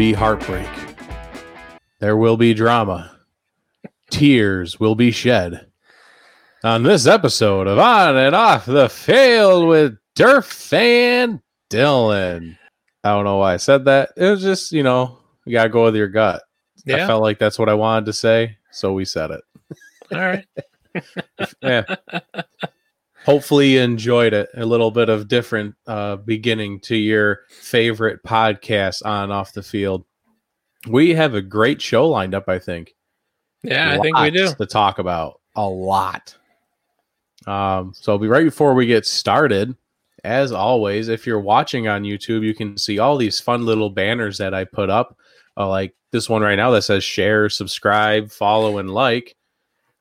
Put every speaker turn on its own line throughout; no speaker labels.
be heartbreak. There will be drama. Tears will be shed. On this episode of On and Off the Field with Durf Fan Dylan. I don't know why I said that. It was just, you know, you got to go with your gut.
Yeah.
I felt like that's what I wanted to say, so we said it.
All right.
Yeah. Hopefully you enjoyed it. A little bit of different uh, beginning to your favorite podcast on off the field. We have a great show lined up, I think.
Yeah, I think we do.
To talk about a lot. Um, so be right before we get started. As always, if you're watching on YouTube, you can see all these fun little banners that I put up. Uh, like this one right now that says share, subscribe, follow, and like.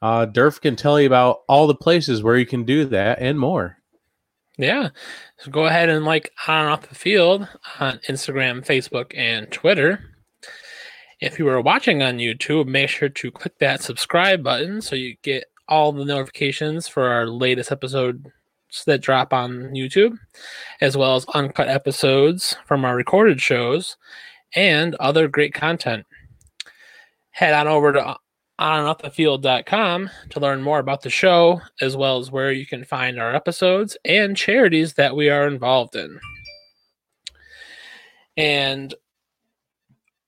Uh, Durf can tell you about all the places where you can do that and more.
Yeah. So go ahead and like on off the field on Instagram, Facebook, and Twitter. If you are watching on YouTube, make sure to click that subscribe button so you get all the notifications for our latest episodes that drop on YouTube, as well as uncut episodes from our recorded shows and other great content. Head on over to onandoffthefield.com to learn more about the show, as well as where you can find our episodes and charities that we are involved in. And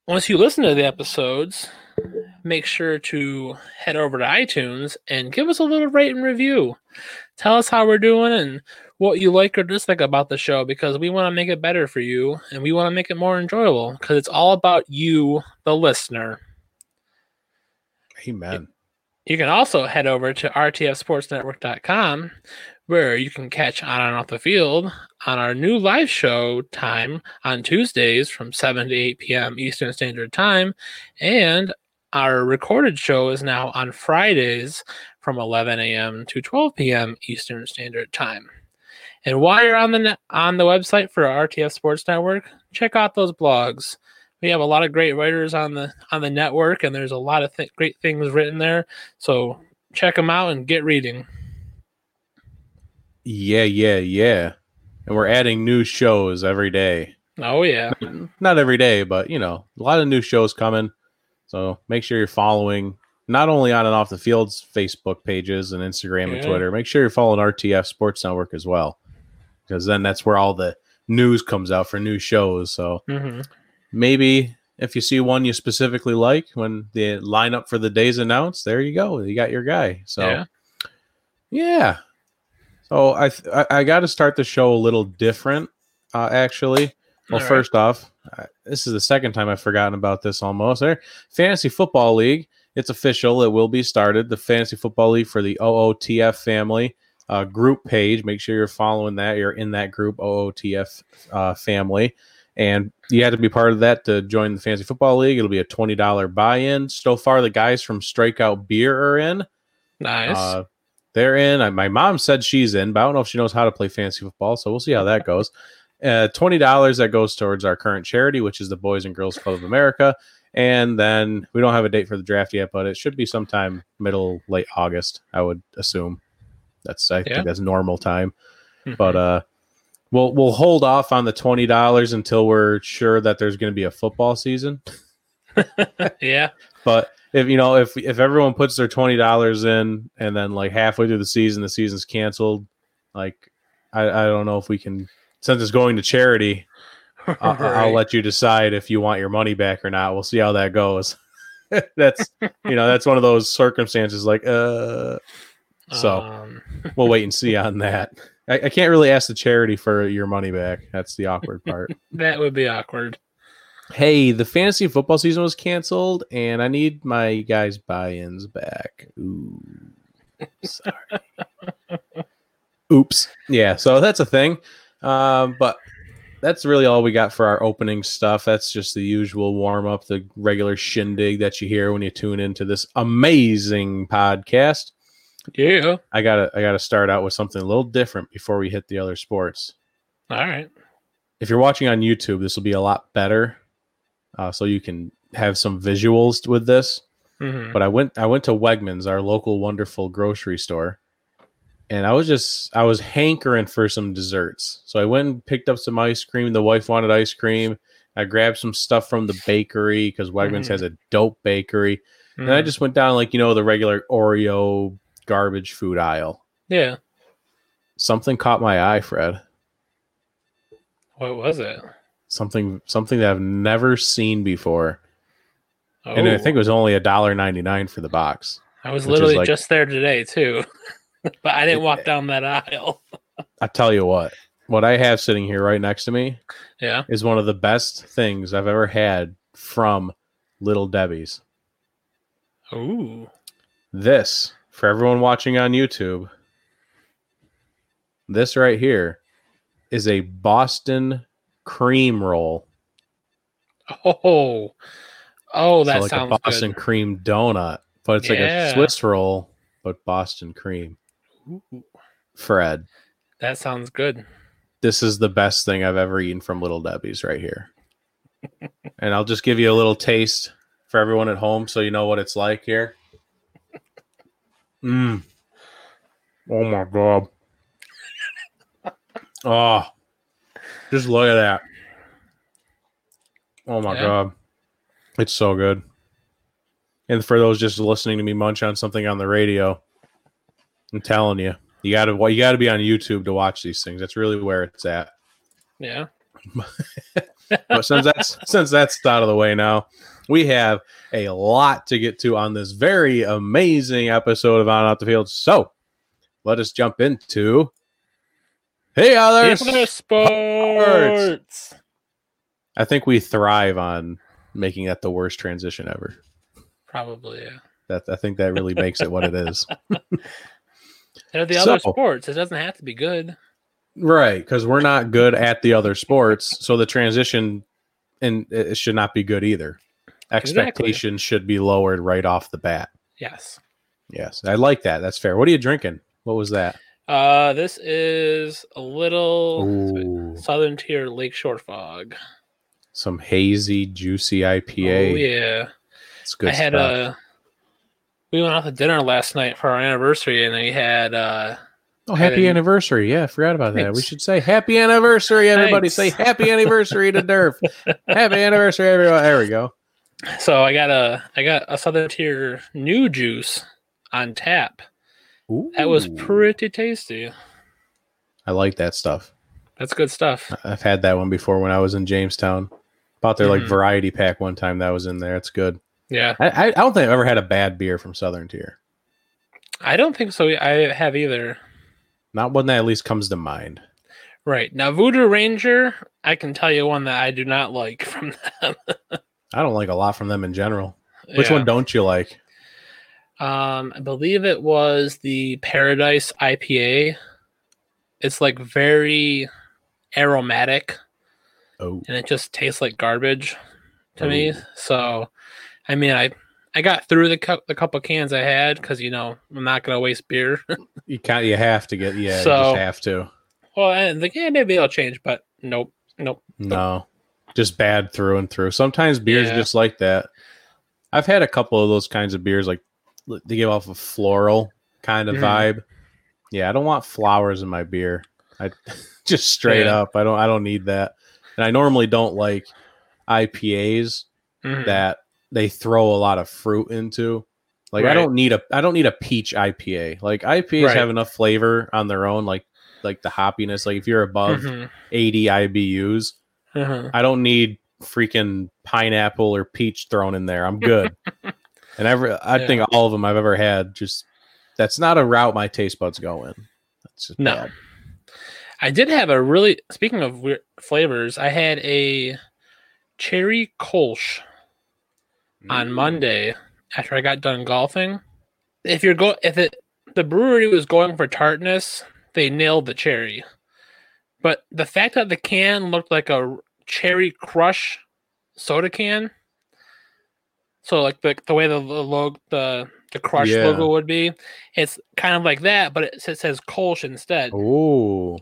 once you listen to the episodes, make sure to head over to iTunes and give us a little rate and review. Tell us how we're doing and what you like or dislike about the show because we want to make it better for you and we want to make it more enjoyable because it's all about you, the listener.
Amen.
You can also head over to rtfsportsnetwork.com where you can catch on and off the field on our new live show time on Tuesdays from 7 to 8 p.m. Eastern Standard Time. And our recorded show is now on Fridays from 11 a.m. to 12 p.m. Eastern Standard Time. And while you're on the on the website for RTF Sports Network, check out those blogs we have a lot of great writers on the on the network and there's a lot of th- great things written there so check them out and get reading
Yeah, yeah, yeah. And we're adding new shows every day.
oh yeah
Not every day, but you know, a lot of new shows coming. So make sure you're following not only on and off the field's Facebook pages and Instagram and Twitter. Make sure you're following RTF Sports Network as well, because then that's where all the news comes out for new shows. So
hmm
maybe if you see one you specifically like when the lineup for the day's announced, there you go. You got your guy. So
yeah
yeah. So I th- I, I got to start the show a little different, uh, actually. Well,
right.
first off, this is the second time I've forgotten about this almost. There, Fantasy Football League. It's official. It will be started. The Fantasy Football League for the OOTF family uh, group page. Make sure you're following that. You're in that group, OOTF uh, family. And you had to be part of that to join the Fantasy Football League. It'll be a $20 buy in. So far, the guys from Strikeout Beer are in.
nice
Uh, they're in. I, my mom said she's in, but I don't know if she knows how to play fantasy football. So we'll see how that goes. Uh, Twenty dollars that goes towards our current charity, which is the Boys and Girls Club of America. And then we don't have a date for the draft yet, but it should be sometime middle late August. I would assume. That's I
Yeah.
think that's normal time.
Mhm.
But uh, we'll we'll hold off on the twenty dollars until we're sure that there's going to be a football season.
yeah
But if you know, if if everyone puts their twenty dollars in, and then like halfway through the season, the season's canceled, like I, I don't know if we can. Since it's going to charity, I- I'll let you decide if you want your money back or not. We'll see how that goes. that's you know that's one of those circumstances. Like uh, so
um,
we'll wait and see on that. I, I can't really ask the charity for your money back. That's the awkward part.
that would be awkward
hey, the fantasy football season was canceled, and I need my guys' buy-ins back. Ooh, sorry. Oops. Yeah, so that's a thing. Um, but that's really all we got for our opening stuff. That's just the usual warm up, the regular shindig that you hear when you tune into this amazing podcast.
Yeah
I gotta I gotta start out with something a little different before we hit the other sports.
all right
If you're watching on YouTube, this will be a lot better, uh, so you can have some visuals with this.
Mhm.
But I went I went to Wegmans, our local wonderful grocery store, and I was just I was hankering for some desserts. So I went and picked up some ice cream. The wife wanted ice cream, I grabbed some stuff from the bakery because Wegmans
Mhm.
has a dope bakery. And I
Mm.
just went down like, you know, the regular Oreo garbage food aisle.
yeah.
Something caught my eye, Fred.
What was it?
Something something that I've never seen before. And I
Oh,
think it oh. was only a dollar ninety nine for the box.
I was literally
like-
just there today too, but I didn't walk down that aisle.
I tell you what, what I have sitting here right next to me
Yeah.
is one of the best things I've ever had from Little Debbie's.
Ooh.
This, for everyone watching on YouTube, this right here is a Boston cream roll.
Oh. Oh, that
so like
sounds
a Boston
good.
cream donut, but it's like a Swiss roll, but Boston cream.
Ooh,
Fred,
that sounds good.
this is the best thing I've ever eaten from Little Debbie's right here. and I'll just give you a little taste for everyone at home so you know what it's like here. Mmm. Oh my god. Oh. Just look at that. Oh my
Yeah.
god. It's so good. And for those just listening to me munch on something on the radio, I'm telling you, you gotta you gotta be on YouTube to watch these things. That's really where it's at.
Yeah.
But since that's since that's out of the way now, we have a lot to get to on this very amazing episode of On Out the Field. So let us jump into Hey others.
Sports.
I think we thrive on making that the worst transition ever.
Probably, yeah.
That I think that really makes it what it is.
They're the other
So-
sports. It doesn't have to be good.
Right, because we're not good at the other sports, so the transition and it should not be good either. Expectations should be lowered right off the bat.
Yes.
Yes, I like that. That's fair. What are you drinking? What was that?
Uh, this is a little
Ooh,
Southern Tier Lakeshore Fog.
some hazy, juicy IPA.
Oh yeah.
It's good
I had
stuff.
a. We went out to dinner last night for our anniversary, and we had uh
oh, happy anniversary! Yeah, I forgot about that. We should say happy anniversary, everybody.
Thanks.
Say happy anniversary to Durf. happy anniversary, everyone. There we go.
So I got a I got a Southern Tier Nu Juice on tap. That was pretty tasty.
I like that stuff.
That's good stuff.
I've had that one before when I was in Jamestown. Bought their like
Mhm.
variety pack one time. That was in there. It's good.
Yeah,
I I don't think I've ever had a bad beer from Southern Tier.
I don't think so. I have either.
Not one that at least comes to mind.
Right now, Voodoo Ranger, I can tell you one that I do not like from them.
I don't like a lot from them in general. Which
Yeah.
one don't you like?
Um, I believe it was the Paradise IPA. It's like very aromatic,
Oh,
and it just tastes like garbage to
Ooh.
me. So, I mean, I I got through the cu- the couple cans I had because you know I'm not gonna waste beer.
you can't. You have to get. Yeah, you
So-
just have to.
well, and the yeah, maybe it'll change, but nope, nope.
No, just bad through and through. Sometimes beers
Yeah.
just like that. I've had a couple of those kinds of beers, like they give off a floral kind of
Mhm.
vibe. Yeah, I don't want flowers in my beer. I just straight
Yeah.
up. I don't. I don't need that. And I normally don't like IPAs
Mhm.
that they throw a lot of fruit into. Like I don't need a. I don't need a peach IPA. Like IPAs
Right.
have enough flavor on their own. Like like the hoppiness. Like if you're above
Mhm.
80 IBUs,
Mhm.
I don't need freaking pineapple or peach thrown in there. I'm good. and every I
Yeah.
think all of them I've ever had just that's not a route my taste buds go in. That's just
No.
bad.
I did have a really speaking of weird flavors. I had a cherry kolsch on Monday after I got done golfing. If you're go if it the brewery was going for tartness, they nailed the cherry. But the fact that the can looked like a cherry crush soda can, so like the the way the logo the the crush
Yeah.
logo would be, it's kind of like that, but it, it says Kolsch instead.
Ooh.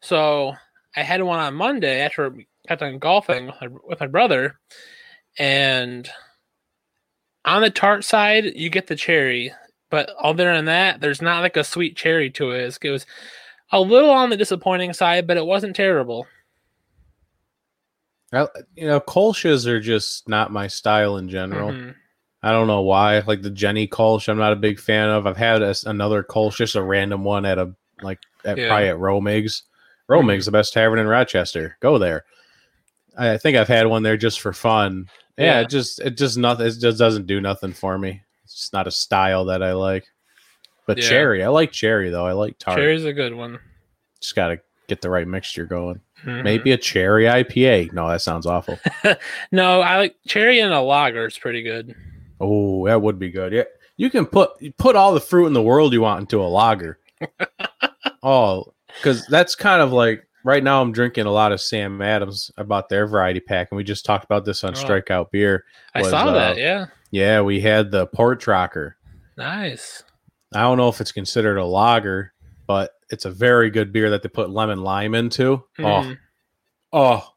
So I had one on Monday after we got done golfing with my- with my brother, and on the tart side, you get the cherry, but other than that, there's not like a sweet cherry to it. It's- It was a little on the disappointing side, but it wasn't terrible.
I, you know, Kolsch's are just not my style in general.
Mhm.
I don't know why. Like the Genny Kolsch, I'm not a big fan of. I've had a, another Kolsch, just a random one at a like at
Yeah.
probably at Romig's. Romig's, the best tavern in Rochester. Go there. I think I've had one there just for fun. Yeah,
Yeah.
it just it just nothing. It just doesn't do nothing for me. It's just not a style that I like. But
Yeah.
cherry, I like cherry though. I like tart.
Cherry's a good one.
Just got to get the right mixture going.
Mhm.
Maybe a cherry IPA. No, that sounds awful.
No, I like cherry and a lager is pretty good.
oh, that would be good. Yeah, you can put you put all the fruit in the world you want into a lager. oh, because that's kind of like right now. I'm drinking a lot of Sam Adams. I bought their variety pack, and we just talked about this on
Oh.
Strikeout Beer.
I
Was,
saw
uh,
that. Yeah,
Yeah, we had the Porch Rocker.
nice.
I don't know if it's considered a lager, but it's a very good beer that they put lemon lime into. Oh,
Mhm.
oh,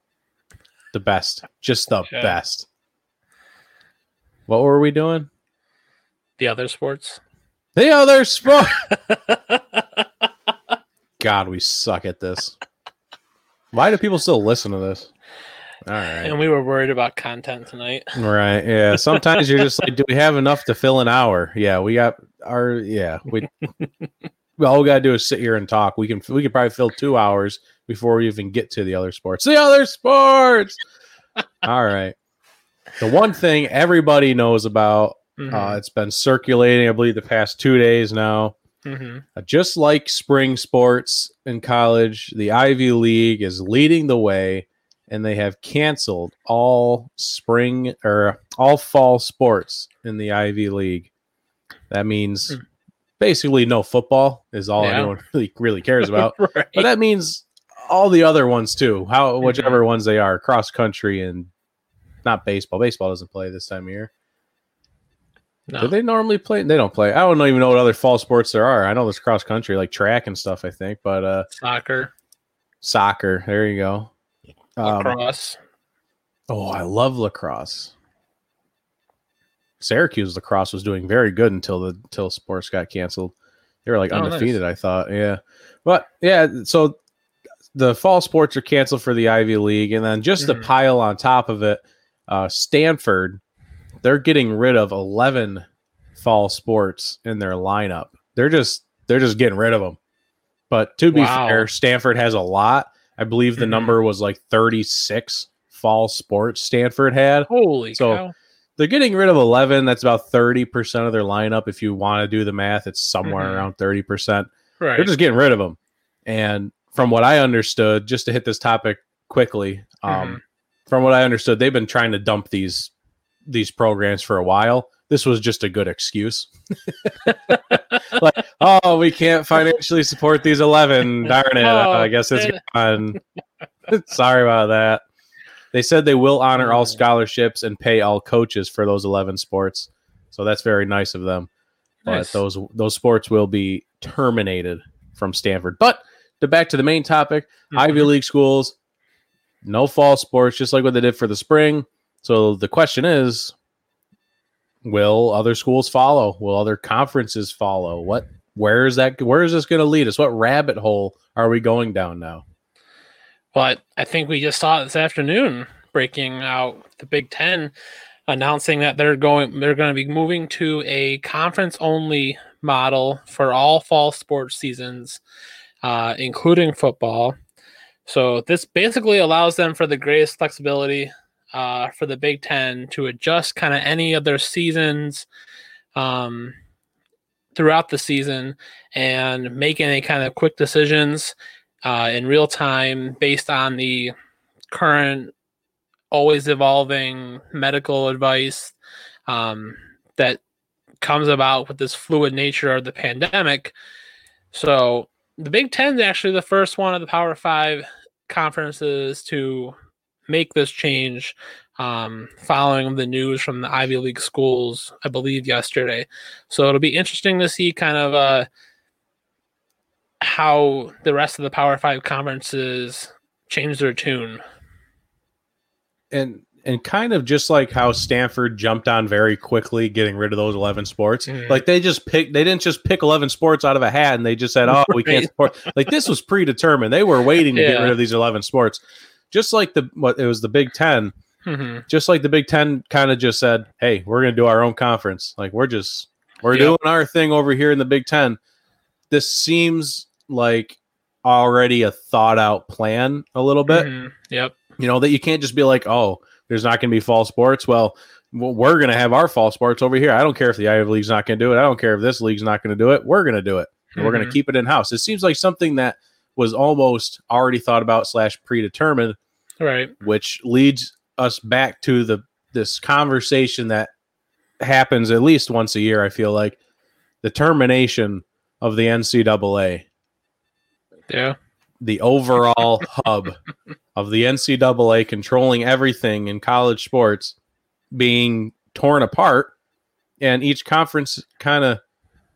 the best, just the
Yeah.
best. What were we doing?
The other sports.
The other sport. God, we suck at this. Why do people still listen to this? All right.
And we were worried about content tonight.
Right. Yeah. Sometimes you're just like, do we have enough to fill an hour? Yeah, we got our yeah. We all we gotta do is sit here and talk. We can we could probably fill two hours before we even get to the other sports. The other sports. all right. The one thing everybody knows about,
Mhm.
uh, it's been circulating, I believe, the past two days now.
Mhm.
Uh, Just like spring sports in college, the Ivy League is leading the way, and they have canceled all spring or all fall sports in the Ivy League. That means
Hmm.
basically no football is all
Yeah.
anyone really really cares about.
right.
but that means all the other ones too. How
Mm-hmm.
whichever ones they are, cross country and not baseball. Baseball doesn't play this time of year.
no.
Do they normally play? They don't play. I don't even know what other fall sports there are. I know there's cross country, like track and stuff. I think, but uh,
Soccer,
soccer. There you go. Um,
lacrosse.
oh, I love lacrosse. Syracuse lacrosse was doing very good until the until sports got canceled. They were like
Oh, nice.
undefeated. I thought, yeah, but yeah. So the fall sports are canceled for the Ivy League, and then just to
Mhm.
pile on top of it, uh, Stanford, they're getting rid of eleven fall sports in their lineup. They're just they're just getting rid of them. But to be
Wow.
fair, Stanford has a lot. I believe the
Mhm.
number was like 36 fall sports Stanford had.
Holy
so-
cow!
They're getting rid of 11. That's about 30% of their lineup. If you want to do the math, it's somewhere
Mhm.
around 30%.
Right.
They're just getting rid of them. And from what I understood, just to hit this topic quickly, um,
Mhm.
from what I understood, they've been trying to dump these these programs for a while. This was just a good excuse. like, oh, we can't financially support these 11. Darn it.
Oh,
I guess it's gone. Sorry about that. They said they will honor all scholarships and pay all coaches for those 11 sports. So that's very nice of them. But those those sports will be terminated from Stanford. But to back to the main topic, Ivy
Mhm.
League schools, no fall sports, just like what they did for the spring. So the question is, will other schools follow? Will other conferences follow? What where is that where is this going to lead us? What rabbit hole are we going down now?
But I think we just saw it this afternoon breaking out the Big Ten announcing that they're going they're going to be moving to a conference only model for all fall sports seasons, uh, including football. So this basically allows them for the greatest flexibility uh, for the Big Ten to adjust kind of any of their seasons um, throughout the season and make any kind of quick decisions uh, in real time based on the current, always evolving medical advice um, that comes about with this fluid nature of the pandemic. So the Big Ten is actually the first one of the Power Five conferences to make this change um, following the news from the Ivy League schools, I believe, yesterday. So it'll be interesting to see kind of uh, how the rest of the Power Five conferences change their tune.
And and kind of just like how Stanford jumped on very quickly getting rid of those 11 sports.
Mhm.
Like they just picked they didn't just pick 11 sports out of a hat and they just said, "Oh, we can't support." Like this was predetermined. They were waiting to get rid of these 11 sports. Just like the what it was the Big 10
hmm
just like the Big Ten kind of just said, "Hey, we're going to do our own conference. Like we're just we're
Yep.
doing our thing over here in the Big Ten." This seems like already a thought out plan a little bit.
Mhm. Yep.
You know that you can't just be like, "Oh, there's not going to be fall sports." Well, we're going to have our fall sports over here. I don't care if the Ivy League's not going to do it. I don't care if this league's not going to do it. We're going to do it. And We're going to keep it in house. It seems like something that was almost already thought about slash predetermined
Right.
which leads us back to the this conversation that happens at least once a year. I feel like the termination of the NCAA,
Yeah.
the overall hub of the NCAA controlling everything in college sports, being torn apart, and each conference kind of.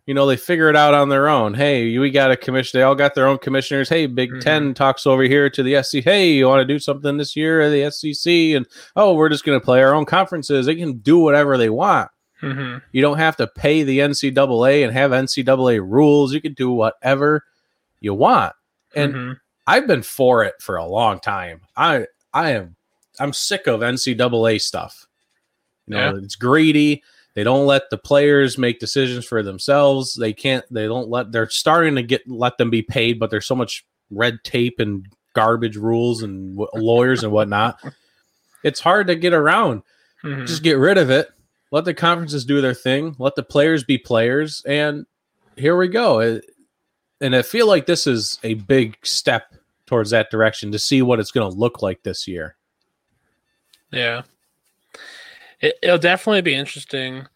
You know, they figure it out on their own. Hey, we got a commission. They all got their own commissioners. Hey, Big
Mhm.
Ten talks over here to the SC. Hey, you want to do something this year at the SEC? And oh, we're just going to play our own conferences. They can do whatever they want.
hmm
You don't have to pay the NCAA and have NCAA rules. You can do whatever you want. And
hmm
I've been for it for a long time. I I am I'm sick of NCAA stuff. You know, it's greedy. They don't let the players make decisions for themselves. They can't. They don't let. They're starting to get let them be paid, but there's so much red tape and garbage rules and w- lawyers and whatnot. It's hard to get around
hmm
just get rid of it let the conferences do their thing let the players be players and here we go It- and i feel like this is a big step towards that direction to see what it's going to look like this year
Yeah. It, it'll definitely be interesting.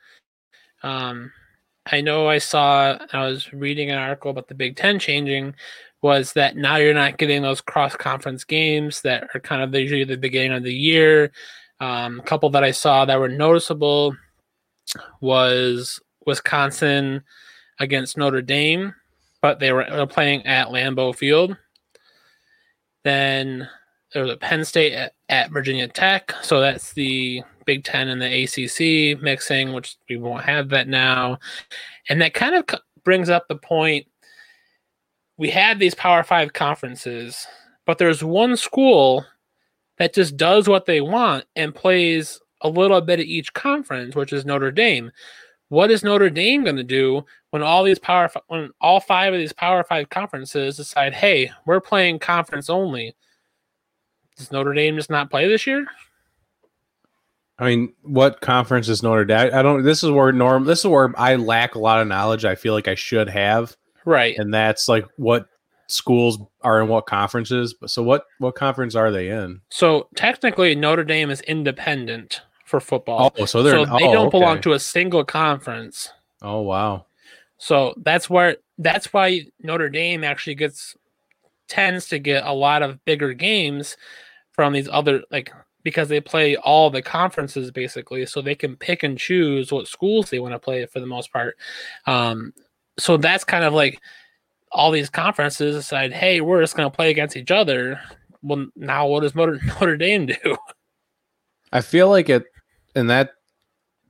Um, I know I saw, I was reading an article about the Big Ten changing, was that now you're not getting those cross conference games that are kind of usually the beginning of the year. Um, a couple that I saw that were noticeable was Wisconsin against Notre Dame, but they were playing at Lambeau Field. Then there was a Penn State at, at Virginia Tech, so that's the Big Ten and the ACC mixing, which we won't have that now, and that kind of brings up the point. We had these Power Five conferences, but there's one school that just does what they want and plays a little bit of each conference, which is Notre Dame. What is Notre Dame going to do when all these power when all five of these Power Five conferences decide, hey, we're playing conference only? Does Notre Dame just not play this year?
i mean what conference is notre dame i don't this is where norm this is where i lack a lot of knowledge i feel like i should have
Right.
and that's like what schools are in what conferences but so what what conference are they in
So technically, Notre Dame is independent for football.
oh so they're
so they
oh,
don't belong
okay.
to a single conference.
oh wow
So that's where that's why Notre Dame actually gets tends to get a lot of bigger games from these other like because they play all the conferences basically, so they can pick and choose what schools they want to play for the most part. Um, so that's kind of like all these conferences decide, hey, we're just going to play against each other. Well, now what does Notre, Notre Dame do?
I feel like it, and that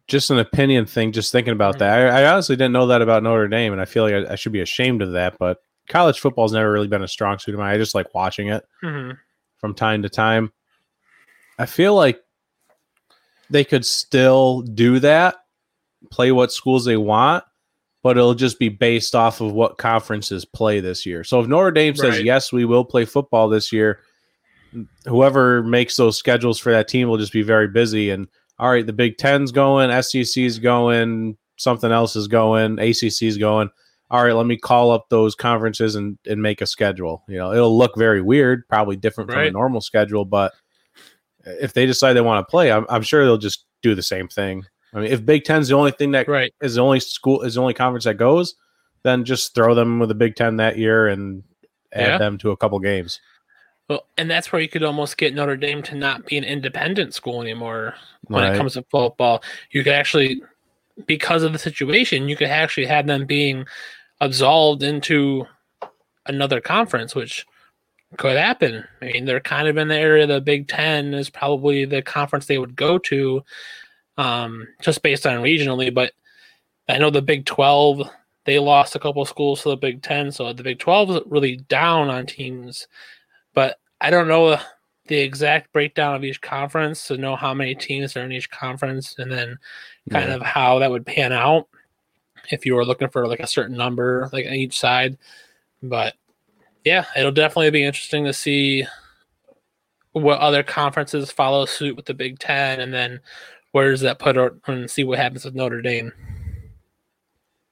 just an opinion thing. Just thinking about that, I, I honestly didn't know that about Notre Dame, and I feel like I, I should be ashamed of that. But college football's never really been a strong suit of mine. I just like watching it
Mhm.
From time to time. I feel like they could still do that, play what schools they want, but it'll just be based off of what conferences play this year. So if Notre Dame says
Right.
yes, we will play football this year, whoever makes those schedules for that team will just be very busy. And all right, the Big Ten's going, SEC's going, something else is going, ACC's going. All right, let me call up those conferences and, and make a schedule. You know, it'll look very weird, probably different from a normal schedule, but if they decide they want to play, I'm, I'm sure they'll just do the same thing. I mean, if Big Ten's the only thing that
Right.
is the only school is the only conference that goes, then just throw them with the Big Ten that year and add
Yeah.
them to a couple games.
Well, and that's where you could almost get Notre Dame to not be an independent school anymore when
Right.
it comes to football. You could actually, because of the situation, you could actually have them being absolved into another conference, which could happen. I mean, they're kind of in the area. The Big Ten is probably the conference they would go to, um, just based on regionally. But I know the Big Twelve they lost a couple schools to the Big Ten, so the Big Twelve is really down on teams. But I don't know the exact breakdown of each conference to know how many teams are in each conference and then kind
Yeah.
of how that would pan out if you were looking for like a certain number like on each side. But yeah, it'll definitely be interesting to see what other conferences follow suit with the Big Ten and then where does that put her and see what happens with Notre Dame.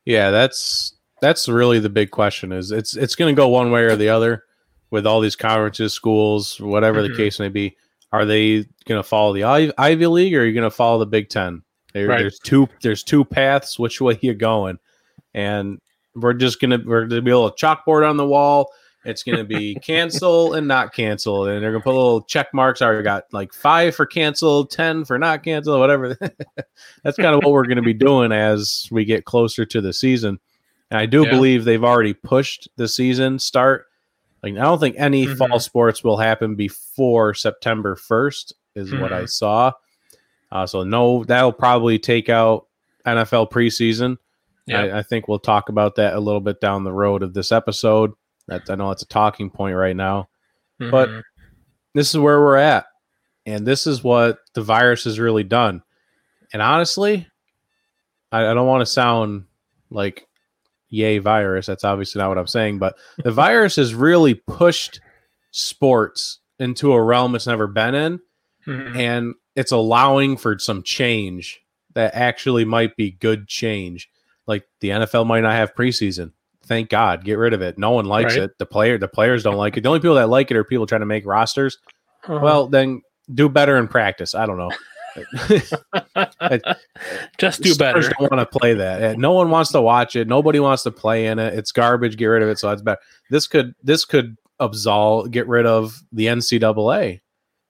Yeah, that's that's really the big question. Is it's it's going to go one way or the other with all these conferences, schools, whatever
Mhm.
the case may be. Are they going to follow the Iv- Ivy League, or are you going to follow the Big Ten? There,
Right.
There's two. There's two paths. Which way you going? And we're just gonna we're gonna be a little chalkboard on the wall. It's gonna be cancel and not cancel, and they're gonna put little check marks. I got like five for cancel, ten for not cancel, whatever. That's kind of what we're gonna be doing as we get closer to the season. And I do
Yeah.
believe they've already pushed the season start. Like I don't think any
Mhm.
fall sports will happen before September first, is what I
Mhm.
saw. Uh, so no, that'll probably take out NFL preseason.
Yeah.
I, I think we'll talk about that a little bit down the road of this episode. That's I know it's a talking point right now. but-
Mhm.
This is where we're at, and this is what the virus has really done. And honestly, I, I don't want to sound like yay virus. That's obviously not what I'm saying, but the virus has really pushed sports into a realm it's never been in
Mhm.
and it's allowing for some change that actually might be good change. Like the NFL might not have preseason. Thank God, get rid of it. No one likes
Right.
it. The player, the players don't like it. The only people that like it are people trying to make rosters.
Uh-huh.
Well, then do better in practice. I don't know.
just do better.
Don't want to play that. No one wants to watch it. Nobody wants to play in it. It's garbage. Get rid of it. So that's better. This could this could absolve, get rid of the NCAA,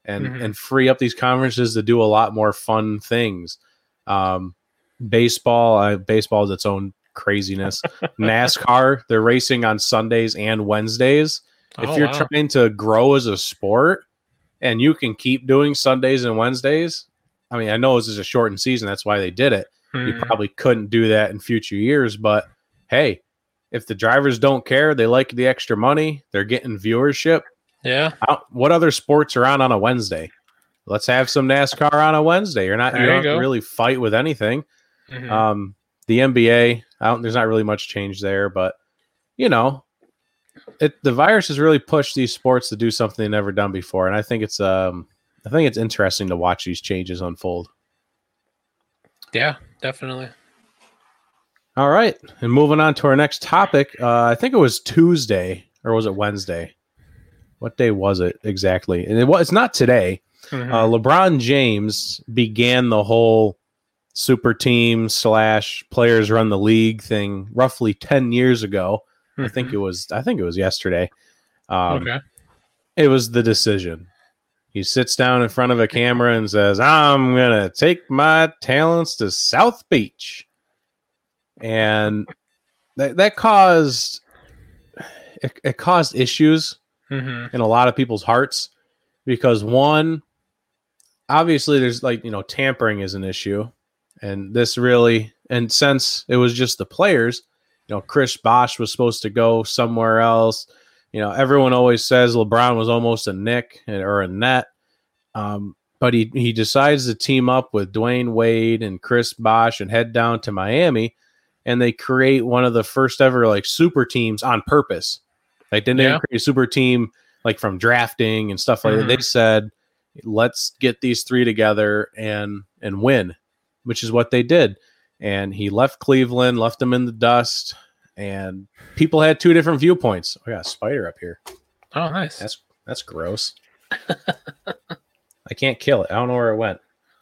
and
Mhm.
and free up these conferences to do a lot more fun things. Um, baseball, uh, baseball is its own craziness. NASCAR, they're racing on Sundays and Wednesdays. If
Oh,
you're
wow.
trying to grow as a sport and you can keep doing Sundays and Wednesdays, I mean, I know this is a shortened season. That's why they did it. You
Mhm.
probably couldn't do that in future years, but hey, if the drivers don't care, they like the extra money, they're getting viewership.
Yeah.
What other sports are on on a Wednesday? Let's have some NASCAR on a Wednesday. You're not
There
you don't really fight with anything.
Mhm.
Um, the NBA, I don't, there's not really much change there, but you know, it the virus has really pushed these sports to do something they've never done before, and I think it's um, I think it's interesting to watch these changes unfold.
yeah, definitely.
All right, and moving on to our next topic. Uh, I think it was Tuesday or was it Wednesday? What day was it exactly? And it was it's not today.
Mhm.
Uh, LeBron James began the whole super team slash players run the league thing roughly ten years ago. I think
Mhm.
it was. I think it was yesterday. Um,
okay.
It was the decision. He sits down in front of a camera and says, "I'm gonna take my talents to South Beach," and that that caused it, it caused issues
hmm
in a lot of people's hearts because one obviously there's like you know tampering is an issue. And this really and since it was just the players you know chris bosh was supposed to go somewhere else. You know everyone always says lebron was almost a knick or a net. Um, but he, he decides to team up with dwyane wade and chris bosh and head down to miami. And they create one of the first ever like super teams on purpose like they didn't
Yeah.
create a super team like from drafting and stuff like that. They mm-hmm. said, let's get these three together and and win, which is what they did. And he left Cleveland, left them in the dust, and people had two different viewpoints. Oh, I got a spider up here.
Oh, nice.
That's that's gross. I can't kill it. I don't know where it went.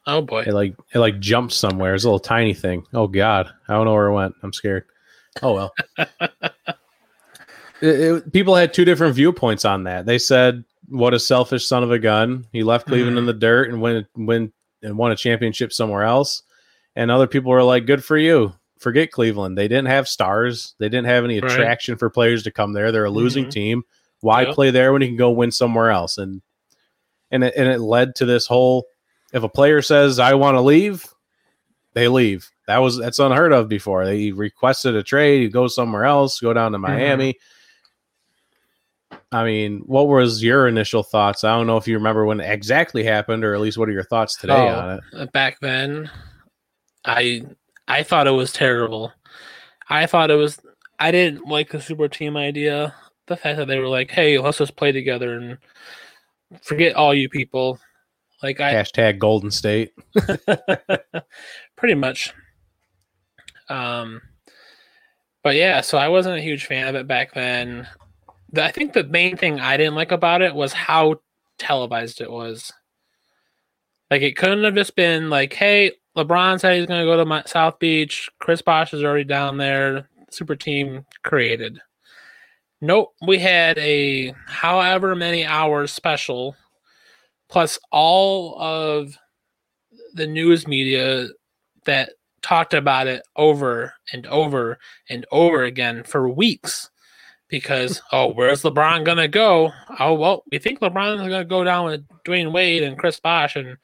oh boy.
It like it like jumped somewhere. It's a little tiny thing. Oh god, I don't know where it went. I'm scared. Oh well. It- it- people had two different viewpoints on that. They said, "What a selfish son of a gun! He left Cleveland in the dirt and went win and won a championship somewhere else." And other people were like, "Good for you. Forget Cleveland. They didn't have stars. They didn't have any
Right.
attraction for players to come there. They're a losing
Mhm.
team. Why
Yep.
play there when you can go win somewhere else?" And and it, and it led to this whole if a player says I want to leave, they leave. That was that's unheard of before. They requested a trade, you go somewhere else, go down to Miami. I mean, what was your initial thoughts? I don't know if you remember when it exactly happened, or at least what are your thoughts today
Oh.
on it?
back then i i thought it was terrible i thought it was i didn't like the super team idea the fact that they were like hey let's just play together and forget all you people like i
Hashtag Golden State.
pretty much um but yeah so i wasn't a huge fan of it back then the, i think the main thing i didn't like about it was how televised it was. Like it couldn't have just been like hey lebron said he's going to go to my, south beach. Chris bosh is already down there. Super team created. Nope we had a however many hours special plus all of the news media that talked about it over and over and over again for weeks because oh where's lebron gonna go oh well we think lebron's gonna go down with dwyane wade and chris bosh and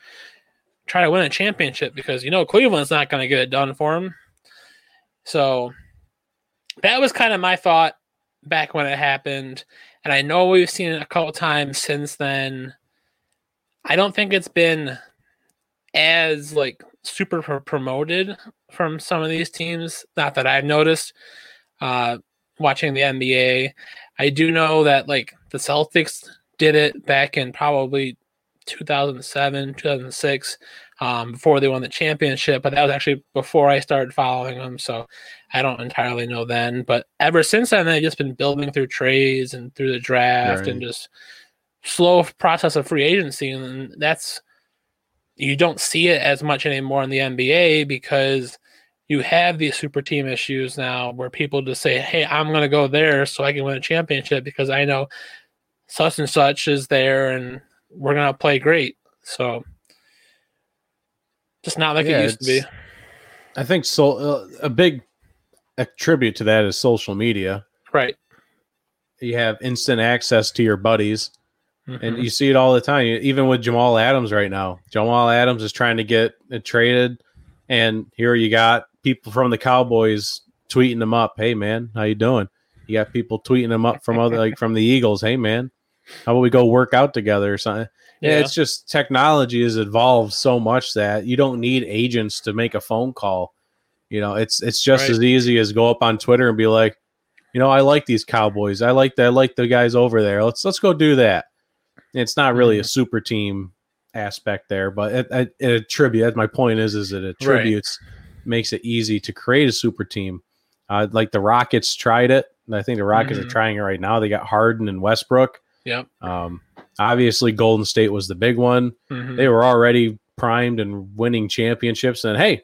try to win a championship because you know cleveland's not gonna get it done for him so that was kind of my thought back when it happened and i know we've seen it a couple times since then i don't think it's been as like super promoted from some of these teams. Not that I've noticed. Uh, watching the NBA, I do know that like the Celtics did it back in probably 2007, 2006, um, before they won the championship. But that was actually before I started following them, so I don't entirely know then. But ever since then, they've just been building through trades and through the draft and just slow process of free agency, and that's you don't see it as much anymore in the NBA because you have these super team issues now where people just say, Hey, I'm going to go there so I can win a championship because I know such and such is there and we're going to play great. So just not like
Yeah,
it used to be.
I think so. Uh, a big attribute to that is social media.
Right.
You have instant access to your buddies, and
Mhm.
you see it all the time. Even with Jamal Adams right now, Jamal Adams is trying to get it traded, and here you got people from the Cowboys tweeting him up. Hey man, how you doing? You got people tweeting him up from other like from the Eagles. Hey man, how about we go work out together or something?
Yeah,
it's just technology has evolved so much that you don't need agents to make a phone call. You know, it's it's just
Right.
as easy as go up on Twitter and be like, you know, I like these Cowboys. I like that. I like the guys over there. Let's let's go do that. It's not really a
Mm-hmm.
super team aspect there, but it, it, it attributes. My point is, is it attributes makes it easy to create a super team. Uh, like the Rockets tried it, and I think the Rockets are
Mhm.
trying it right now. They got Harden and Westbrook.
Yep.
Um, obviously, Golden State was the big one.
Mhm.
They were already primed and winning championships. And hey,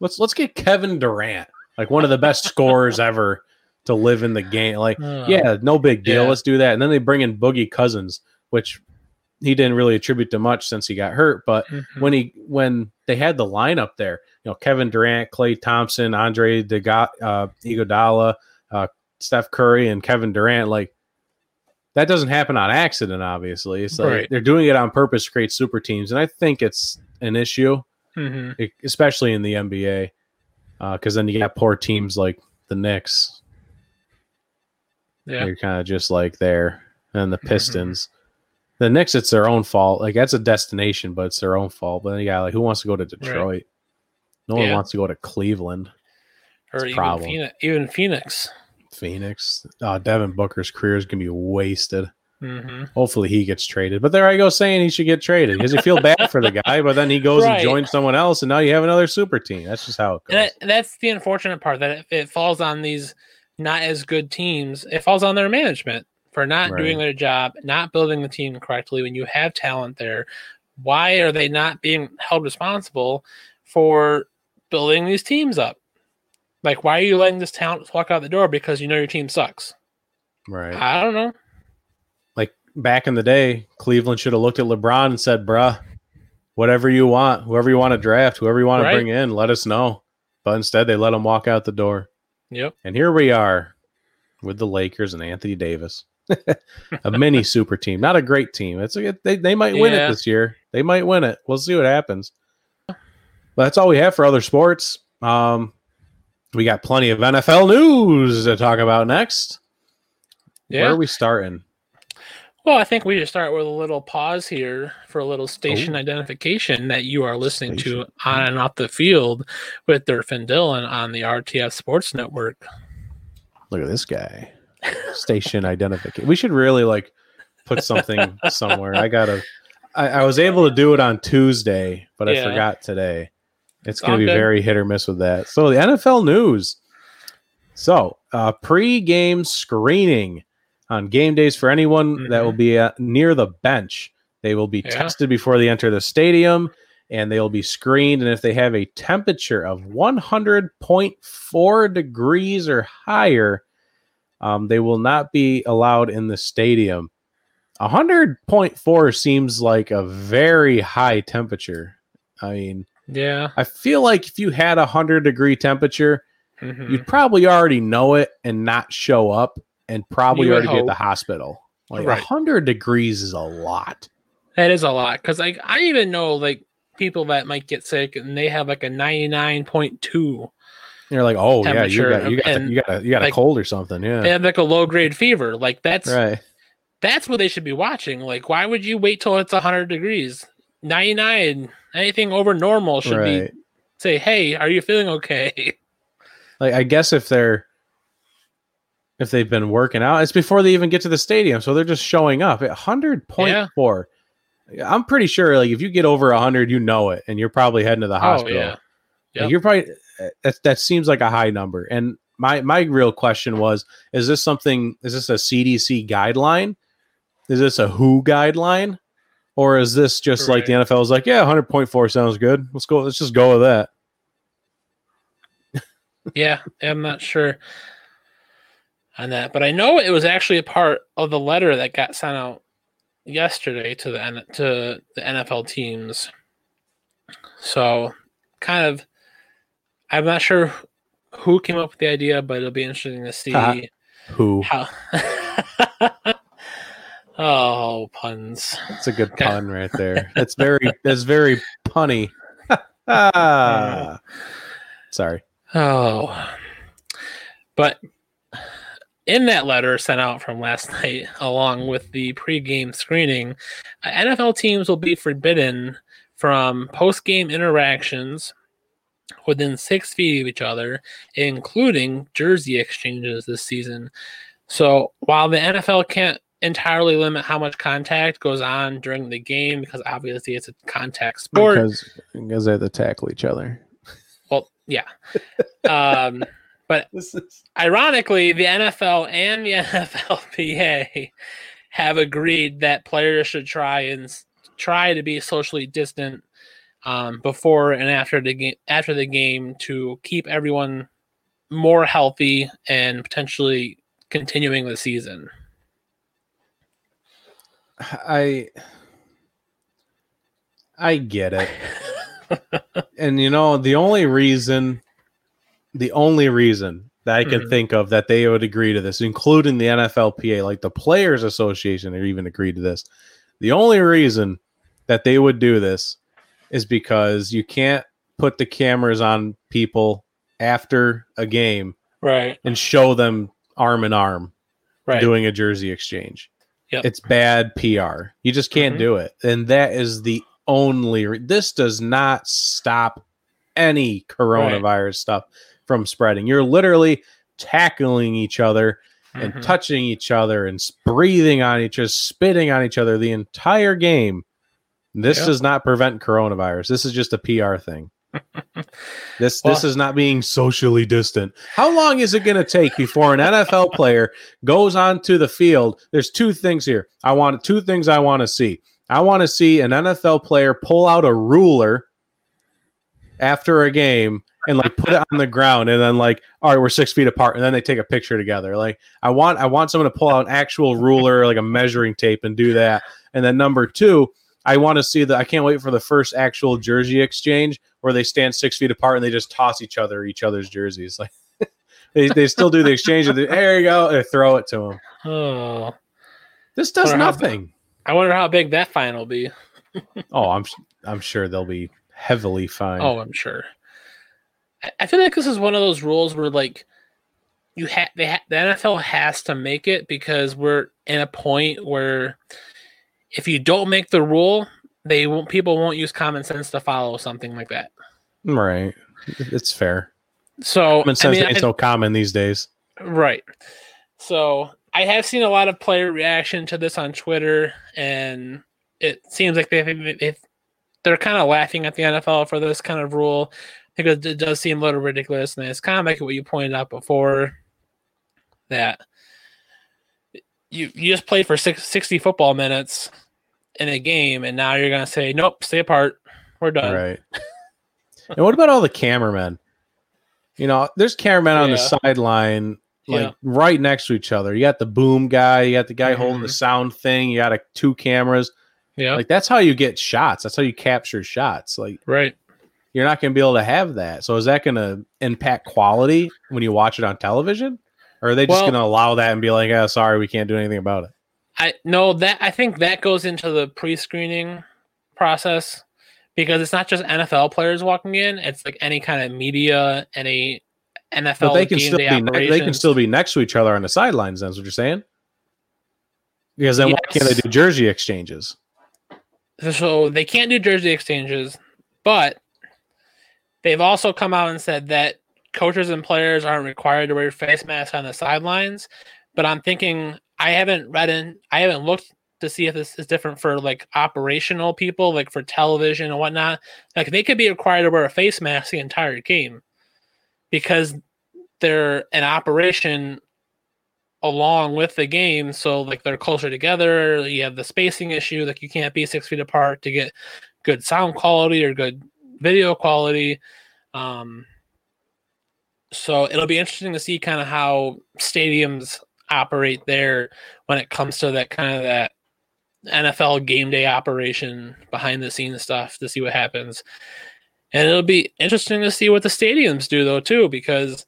let's let's get Kevin Durant, like one of the best scorers ever, to live in the game. Like,
Uh,
yeah, no big deal.
yeah.
Let's do that. And then they bring in Boogie Cousins, which he didn't really attribute to much since he got hurt. But
mhm.
when he when they had the lineup there, you know, Kevin Durant, Klay Thompson, Andre Dega- uh, Iguodala, uh, Steph Curry, and Kevin Durant, like that doesn't happen on accident. Obviously, it's like
Right.
they're doing it on purpose to create super teams, and I think it's an issue,
Mhm.
e- especially in the NBA, because then you got poor teams like the Knicks.
Yeah.
You're kind of just like there, and the
Mhm.
Pistons. The Knicks, it's their own fault. Like that's a destination, but it's their own fault. But then you got like, who wants to go to Detroit? No one
Yeah.
wants to go to Cleveland,
Or even
problem.
Phoenix, even Phoenix.
Phoenix. Uh, Devin Booker's career is gonna be wasted.
hmm
Hopefully he gets traded. But there I go saying he should get traded because you feel bad for the guy, but then he goes
Right.
and joins someone else, and now you have another super team. That's just how it goes.
That, that's the unfortunate part that it, it falls on these not as good teams. It falls on their management for not
Right.
doing their job, not building the team correctly. When you have talent there, why are they not being held responsible for building these teams up? Like, why are you letting this talent walk out the door because you know your team sucks?
right.
I don't know.
like back in the day, Cleveland should have looked at LeBron and said, "Bruh, whatever you want, whoever you want to draft, whoever you want to bring in, let us know." But instead, they let him walk out the door,
Yep.
and here we are with the Lakers and Anthony Davis, a mini super team, not a great team. It's a, they they might win it this year. They might win it. We'll see what happens. But that's all we have for other sports. Um, we got plenty of NFL news to talk about next.
Yeah.
Where are we starting?
Well, I think we just start with a little pause here for a little station identification that you are listening
Station.
to on and off the field with Durf and Dylan on the RTF Sports Network.
Look at this guy. Station identification. We should really like put something somewhere. I gotta. I, I was able to do it on Tuesday, but I forgot today. It's
It's
going to be
good.
very hit or miss with that. So the NFL news. So uh, pre-game screening on game days for anyone that
Mhm.
will be uh, near the bench. They will be
Yeah.
tested before they enter the stadium, and they will be screened. And if they have a temperature of 100.4 degrees or higher, um, they will not be allowed in the stadium. 100.4 seems like a very high temperature. I mean,
yeah.
I feel like if you had a 100 degree temperature,
mm-hmm.
you'd probably already know it and not show up and probably already hope. be at the hospital. Like
right.
100 degrees is a lot.
That is a lot cuz like I even know like people that might get sick and they have like a 99.2
they're like, oh yeah, you got you got you got a, you got a
like,
cold or something. Yeah,
they have like a low grade fever. Like that's
right.
That's what they should be watching. Like, why would you wait till it's hundred degrees? Ninety nine, anything over normal should
right.
be say, hey, are you feeling okay?
Like, I guess if they're if they've been working out, it's before they even get to the stadium, so they're just showing up at hundred point four. I'm pretty sure, like if you get over hundred, you know it, and you're probably heading to the
oh,
hospital.
Oh,
yeah.
Yep.
Like, you're probably that that seems like a high number. And my my real question was: Is this something? Is this a CDC guideline? Is this a WHO guideline? Or is this just like the NFL is like, yeah, 100.4 sounds good. Let's go. Let's just go with that.
Yeah, I'm not sure on that, but I know it was actually a part of the letter that got sent out yesterday to the to the NFL teams. So, kind of, I'm not sure who came up with the idea, but it'll be interesting to see
Uh-huh. Who?
how. oh, puns!
It's a good pun right there. That's very that's very punny. ah. Sorry.
Oh, but in that letter sent out from last night, along with the pregame screening, uh, NFL teams will be forbidden from post-game interactions within six feet of each other, including jersey exchanges this season. So while the NFL can't entirely limit how much contact goes on during the game, because obviously it's a contact sport.
Because because they have to tackle each other.
well, yeah. Um,
This is
ironically, the NFL and the NFLPA have agreed that players should try and try to be socially distant um, before and after the game after the game to keep everyone more healthy and potentially continuing the season.
I I get it. and you know, the only reason the only reason that I can
Mhm.
think of that they would agree to this, including the NFLPA, like the Players Association, or even agreed to this. The only reason that they would do this is because you can't put the cameras on people after a game
Right.
and show them arm in arm
Right.
doing a jersey exchange.
Yep.
It's bad PR. You just can't
Mhm.
do it. And that is the only re- this does not stop any coronavirus stuff from spreading. You're literally tackling each other and
Mhm.
touching each other and breathing on each other, spitting on each other the entire game. This
Yeah.
does not prevent coronavirus. This is just a PR thing. This this is not being socially distant. How long is it going to take before an NFL player goes onto the field? There's two things here. I want two things I want to see. I want to see an NFL player pull out a ruler after a game and like put it on the ground and then like all right we're six feet apart and then they take a picture together like i want i want someone to pull out an actual ruler like a measuring tape and do that and then number two i want to see the i can't wait for the first actual jersey exchange where they stand six feet apart and they just toss each other each other's jerseys. Like they, they still do the exchange of the, there you go They throw it to them
Oh,
this does
how-
nothing.
I wonder how big that fine will be.
oh i'm i'm sure they'll be heavily fined.
Oh, I'm sure. I- I feel like this is one of those rules where like you have they ha- the NFL has to make it because we're in a point where if you don't make the rule, they won't people won't use common sense to follow something like that.
Right. It's fair.
So
Common sense
I mean,
ain't
I-
so common these days.
Right. So I have seen a lot of player reaction to this on Twitter, and it seems like they they they're kind of laughing at the NFL for this kind of rule because it does seem a little ridiculous, and it's kind of like what you pointed out before that you you just played for six, 60 football minutes in a game, and now you're gonna say nope, stay apart, we're done.
Right. and what about all the cameramen? You know, there's cameramen on the sideline, like
Yeah.
right next to each other. You got the boom guy, you got the guy holding the
Mhm.
sound thing, you got a, two cameras.
Yeah.
Like that's how you get shots. That's how you capture shots. Like
right.
you're not going to be able to have that. So is that going to impact quality when you watch it on television? Or are they just
Well-
going to allow that and be like, "Oh, sorry, we can't do anything about it"?
I no that I think that goes into the pre-screening process because it's not just NFL players walking in; it's like any kind of media, any NFL
But they can still be ne- they can still be next to each other on the sidelines. That's what you're saying. Because then why can't they do jersey exchanges?
so they can't do jersey exchanges, but they've also come out and said that coaches and players aren't required to wear face masks on the sidelines. But I'm thinking I haven't read in, I haven't looked to see if this is different for like operational people, like for television and whatnot. Like they could be required to wear a face mask the entire game because they're an operation along with the game. So like they're closer together. You have the spacing issue, like you can't be six feet apart to get good sound quality or good video quality. Um, so it'll be interesting to see kind of how stadiums operate there when it comes to that kind of that NFL game day operation behind the scenes stuff to see what happens. And it'll be interesting to see what the stadiums do though too because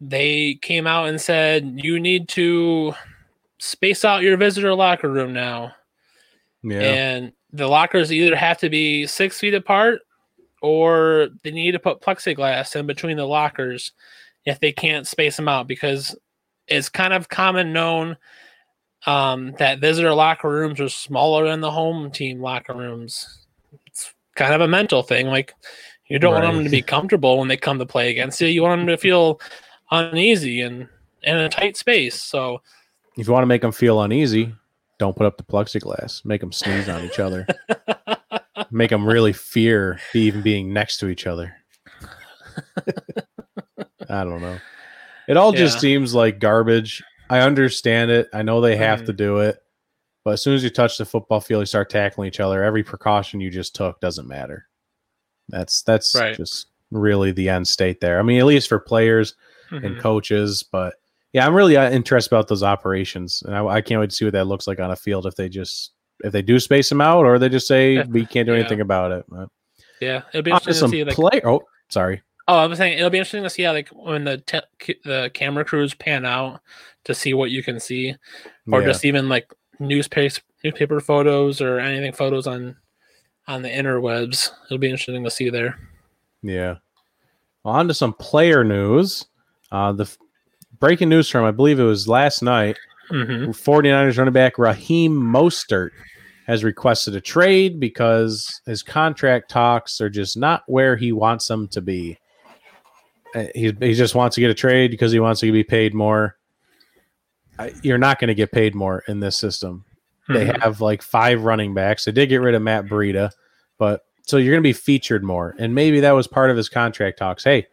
they came out and said you need to space out your visitor locker room now.
Yeah.
And the lockers either have to be six feet apart or they need to put plexiglass in between the lockers if they can't space them out because it's kind of common known um, that visitor locker rooms are smaller than the home team locker rooms. It's kind of a mental thing. Like you don't want them to be comfortable when they come to play against you. You want them to feel uneasy and in a tight space. So
if you want to make them feel uneasy, don't put up the plexiglass. Make them sneeze on each other. make them really fear even being next to each other. I don't know. It all just seems like garbage. I understand it. I know they have
Mhm.
to do it. But as soon as you touch the football field, you start tackling each other. Every precaution you just took doesn't matter. That's that's
Right.
just really the end state there. I mean, at least for players and
mhm.
coaches, but yeah, I'm really uh, interested about those operations, and I, I can't wait to see what that looks like on a field if they just if they do space them out or they just say we can't do
Yeah.
anything about it. But
yeah, it'll be interesting to see like
play. Oh, sorry.
Oh, I was saying it'll be interesting to see how like when the te- the camera crews pan out to see what you can see, or
Yeah.
just even like newspaper newspaper photos or anything photos on on the interwebs. It'll be interesting to see there.
Yeah. Well, on to some player news. Uh, the f- breaking news from, I believe it was last night,
hmm
49ers running back Raheem Mostert has requested a trade because his contract talks are just not where he wants them to be. Uh, He, he just wants to get a trade because he wants to be paid more. I- You're not going to get paid more in this system. They
Mm-hmm.
have like five running backs. They did get rid of Matt Breida, but so you're going to be featured more. And maybe that was part of his contract talks. Hey,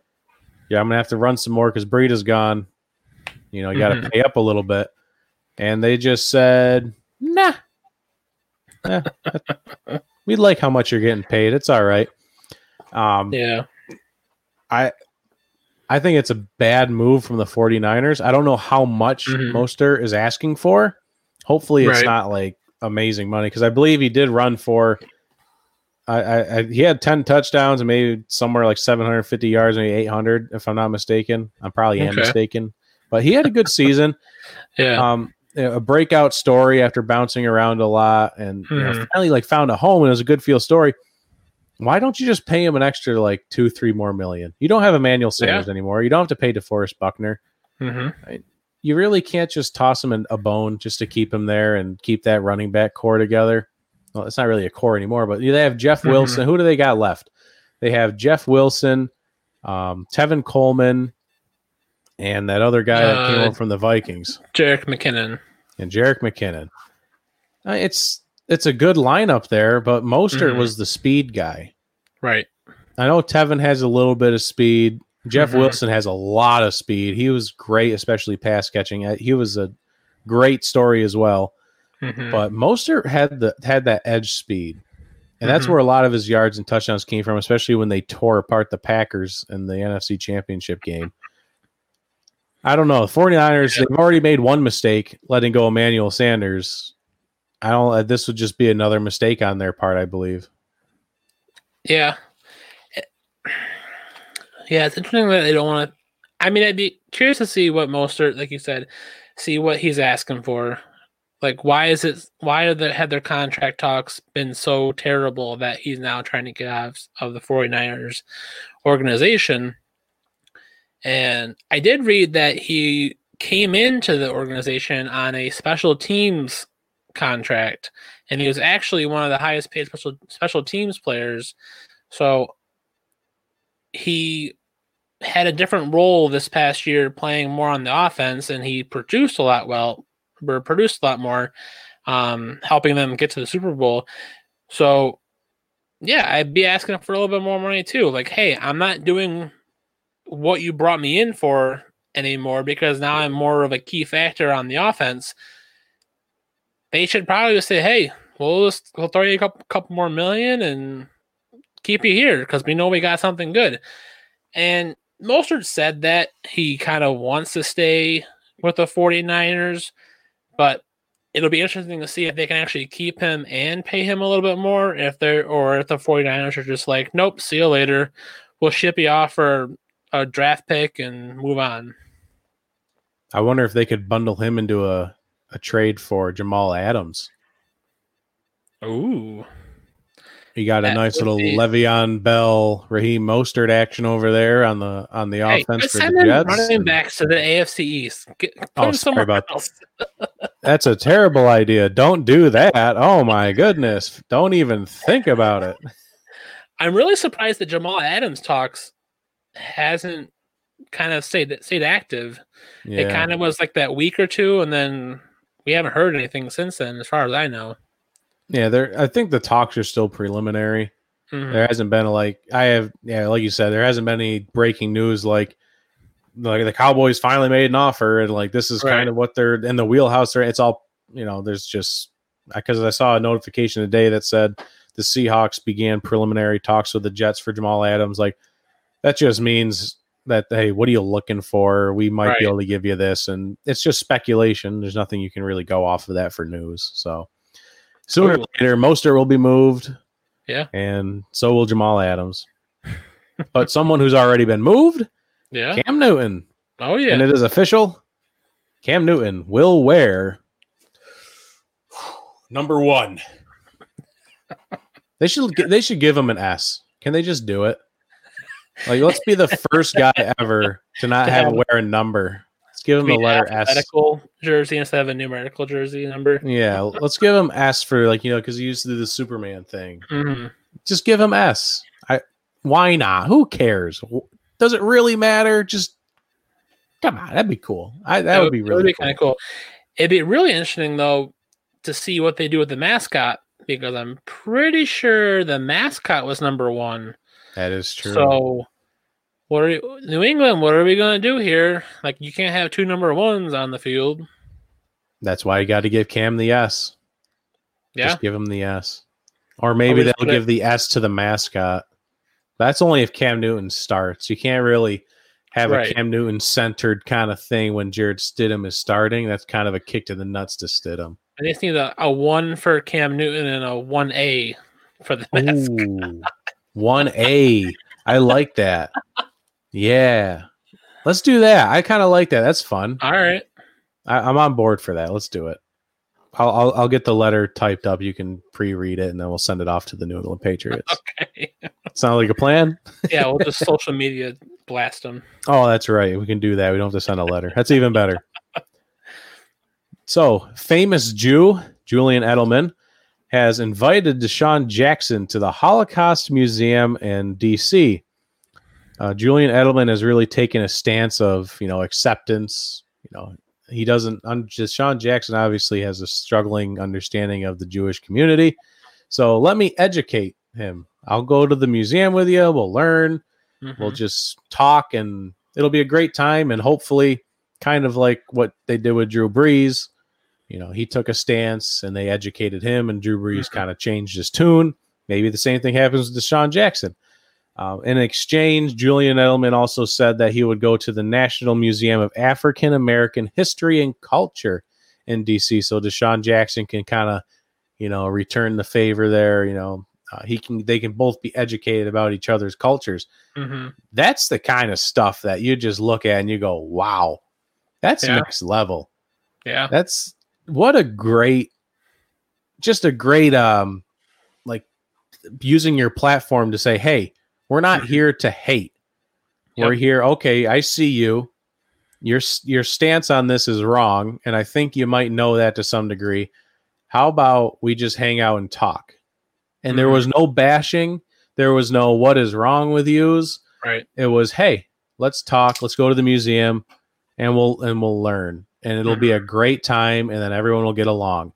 yeah, I'm going to have to run some more because Breida's gone. You know, you got to
Mhm.
pay up a little bit. And they just said, nah. Eh, we like how much you're getting paid. It's all right. Um,
Yeah,
I I think it's a bad move from the 49ers. I don't know how much
Mhm.
Mostert is asking for. Hopefully it's
Right.
not like amazing money because I believe he did run for I, I, I he had 10 touchdowns and maybe somewhere like 750 yards, maybe 800 if I'm not mistaken. I'm probably am
Okay.
mistaken. But he had a good season.
yeah,
um a breakout story after bouncing around a lot and you know,
Mhm.
finally like found a home and it was a good feel story why don't you just pay him an extra like two three more million you don't have emmanuel sanders anymore you don't have to pay deforest buckner
Mm-hmm.
You really can't just toss him in a bone just to keep him there and keep that running back core together. Well, it's not really a core anymore, but they have Jeff
Mhm.
Wilson. Who do they got left? They have Jeff Wilson, um, Tevin Coleman, and that other guy that came
Uh,
over from the Vikings,
Jerick McKinnon.
and Jerick McKinnon. Uh, it's it's a good lineup there, but Mostert
Mhm.
was the speed guy.
Right.
I know Tevin has a little bit of speed. Jeff
Mhm.
Wilson has a lot of speed. He was great, especially pass catching. Uh, He was a great story as well.
Mhm.
But Mostert had the had that edge speed. And that's
Mhm.
where a lot of his yards and touchdowns came from, especially when they tore apart the Packers in the NFC Championship game. I don't know. The 49ers,
Yeah.
they've already made one mistake letting go Emmanuel Sanders. I don't uh, this would just be another mistake on their part, I believe.
Yeah. Yeah, it's interesting that they don't want to. I mean, I'd be curious to see what Mostert, like you said, see what he's asking for. Like, why is it? Why are the had their contract talks been so terrible that he's now trying to get out of the 49ers organization? And I did read that he came into the organization on a special teams contract, and he was actually one of the highest paid special special teams players. So he had a different role this past year, playing more on the offense, and he produced a lot well, or produced a lot more, um, helping them get to the Super Bowl. So, yeah, I'd be asking for a little bit more money too. Like, hey, I'm not doing what you brought me in for anymore because now I'm more of a key factor on the offense. They should probably just say, hey, we'll just we'll throw you a couple, couple more million and keep you here because we know we got something good. And Mostert said that he kind of wants to stay with the 49ers, but it'll be interesting to see if they can actually keep him and pay him a little bit more if they're or if the 49ers are just like, nope, see you later. We'll ship you off for a draft pick and move on.
I wonder if they could bundle him into a, a trade for Jamal Adams.
Ooh.
You got a
That
nice little
be-
Le'Veon Bell, Raheem Mostert action over there on the on the
Hey,
offense for the Jets.
running
and-
backs to the AFC East. Get,
Oh, sorry about
else.
That's a terrible idea. Don't do that. Oh my goodness. Don't even think about it.
I'm really surprised that Jamal Adams talks hasn't kind of stayed stayed active. It kind of was like that week or two, and then we haven't heard anything since then, as far as I know.
Yeah, there I think the talks are still preliminary.
Mhm.
There hasn't been like I have yeah, like you said, there hasn't been any breaking news like like the Cowboys finally made an offer and like this is
Right.
kind of what they're in the wheelhouse. They're, it's all you know. There's just because I saw a notification today that said the Seahawks began preliminary talks with the Jets for Jamal Adams. Like that just means that hey, what are you looking for? We might
Right.
be able to give you this, and it's just speculation. There's nothing you can really go off of that for news. So sooner or later, Mostert will be moved
Yeah.
and so will Jamal Adams. but someone who's already been moved,
Yeah.
Cam Newton,
Oh yeah.
and it is official. Cam Newton will wear number one. They should they should give him an S. Can they just do it? Like, let's be the first guy ever to not have wear a number. Let's give him the letter S.
jersey instead of a numerical jersey number.
Yeah, let's give him S for like you know because he used to do the Superman thing.
Mhm.
just give him S. I why not? Who cares? Does it really matter? Just come on, that'd be cool. I that, would be really cool.
kind of cool. It'd be really interesting though to see what they do with the mascot because I'm pretty sure the mascot was number one.
That is true.
So, what are you, New England? What are we gonna do here? Like, you can't have two number ones on the field.
That's why you got to give Cam the S.
Yeah,
Just give him the S. Or maybe they'll
put it-
give the S to the mascot. That's only if Cam Newton starts. You can't really have
Right.
a Cam Newton centered kind of thing when Jarrett Stidham is starting. That's kind of a kick to the nuts to Stidham.
I just need a, a one for Cam Newton and a one A for the mascot.
One A. I like that. Yeah, let's do that. I kind of like that. That's fun.
All right,
I, I'm on board for that. Let's do it. I'll, I'll I'll get the letter typed up. You can pre-read it, and then we'll send it off to the New England Patriots.
okay.
Sound like a plan?
Yeah, we'll just social media blast them.
Oh, that's right. We can do that. We don't have to send a letter. That's even better. so, famous Jew Julian Edelman has invited DeSean Jackson to the Holocaust Museum in D.C. Uh, Julian Edelman has really taken a stance of you know acceptance. You know, he doesn't. Un- DeSean Jackson obviously has a struggling understanding of the Jewish community. So let me educate him. I'll go to the museum with you. We'll learn.
Mhm.
We'll just talk, and it'll be a great time. And hopefully, kind of like what they did with Drew Brees. You know, he took a stance, and they educated him, and Drew Brees
Mhm.
kind of changed his tune. Maybe the same thing happens with DeSean Jackson. Uh, in exchange, Julian Edelman also said that he would go to the National Museum of African American History and Culture in DC, so DeSean Jackson can kind of, you know, return the favor there. You know, uh, he can they can both be educated about each other's cultures.
Mhm.
That's the kind of stuff that you just look at and you go, "Wow, that's
Yeah.
next level."
Yeah.
That's what a great, just a great, um, like using your platform to say, "Hey, we're not here to hate. We're here. Okay, I see you. Your your stance on this is wrong, and I think you might know that to some degree. How about we just hang out and talk?" And there
Mhm.
was no bashing. There was no "what is wrong with yous."
Right.
It was, "Hey, let's talk. Let's go to the museum, and we'll and we'll learn, and it'll be a great time, and then everyone will get along."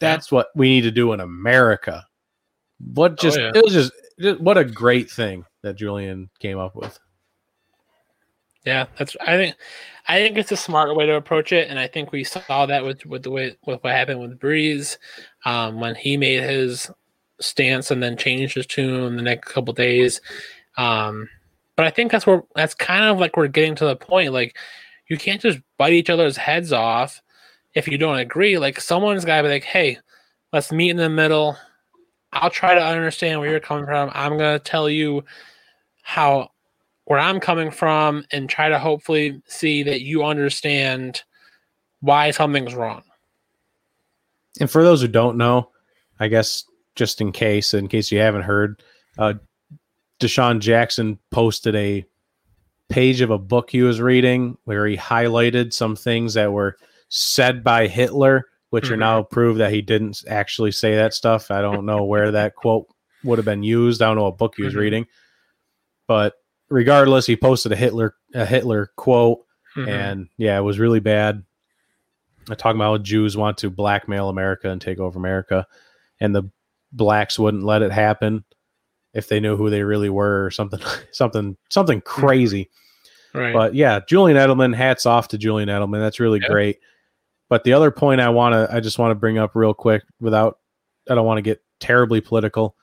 Yeah.
That's what we need to do in America. What just
yeah.
it was just, just what a great thing that Julian came up with.
Yeah, that's. I think. I think it's a smarter way to approach it, and I think we saw that with with the way with what happened with Brees, um, when he made his stance and then changed his tune in the next couple days. Um, but I think that's where that's kind of like we're getting to the point. Like, you can't just bite each other's heads off if you don't agree. Like, someone's got to be like, "Hey, let's meet in the middle. I'll try to understand where you're coming from. I'm gonna tell you how where I'm coming from and try to hopefully see that you understand why something's wrong.
And for those who don't know, I guess just in case, in case you haven't heard, uh, DeSean Jackson posted a page of a book he was reading where he highlighted some things that were said by Hitler, which are
Mhm.
now proved that he didn't actually say that stuff. I don't know where that quote would have been used. I don't know what book he was
Mhm.
reading, but regardless, he posted a Hitler a Hitler quote
Mhm.
and yeah, it was really bad. I talking about how Jews want to blackmail America and take over America, and the blacks wouldn't let it happen if they knew who they really were or something, something, something crazy.
Right.
But yeah, Julian Edelman, hats off to Julian Edelman. That's really
Yeah.
great. But the other point I want to, I just want to bring up real quick without, I don't want to get terribly political,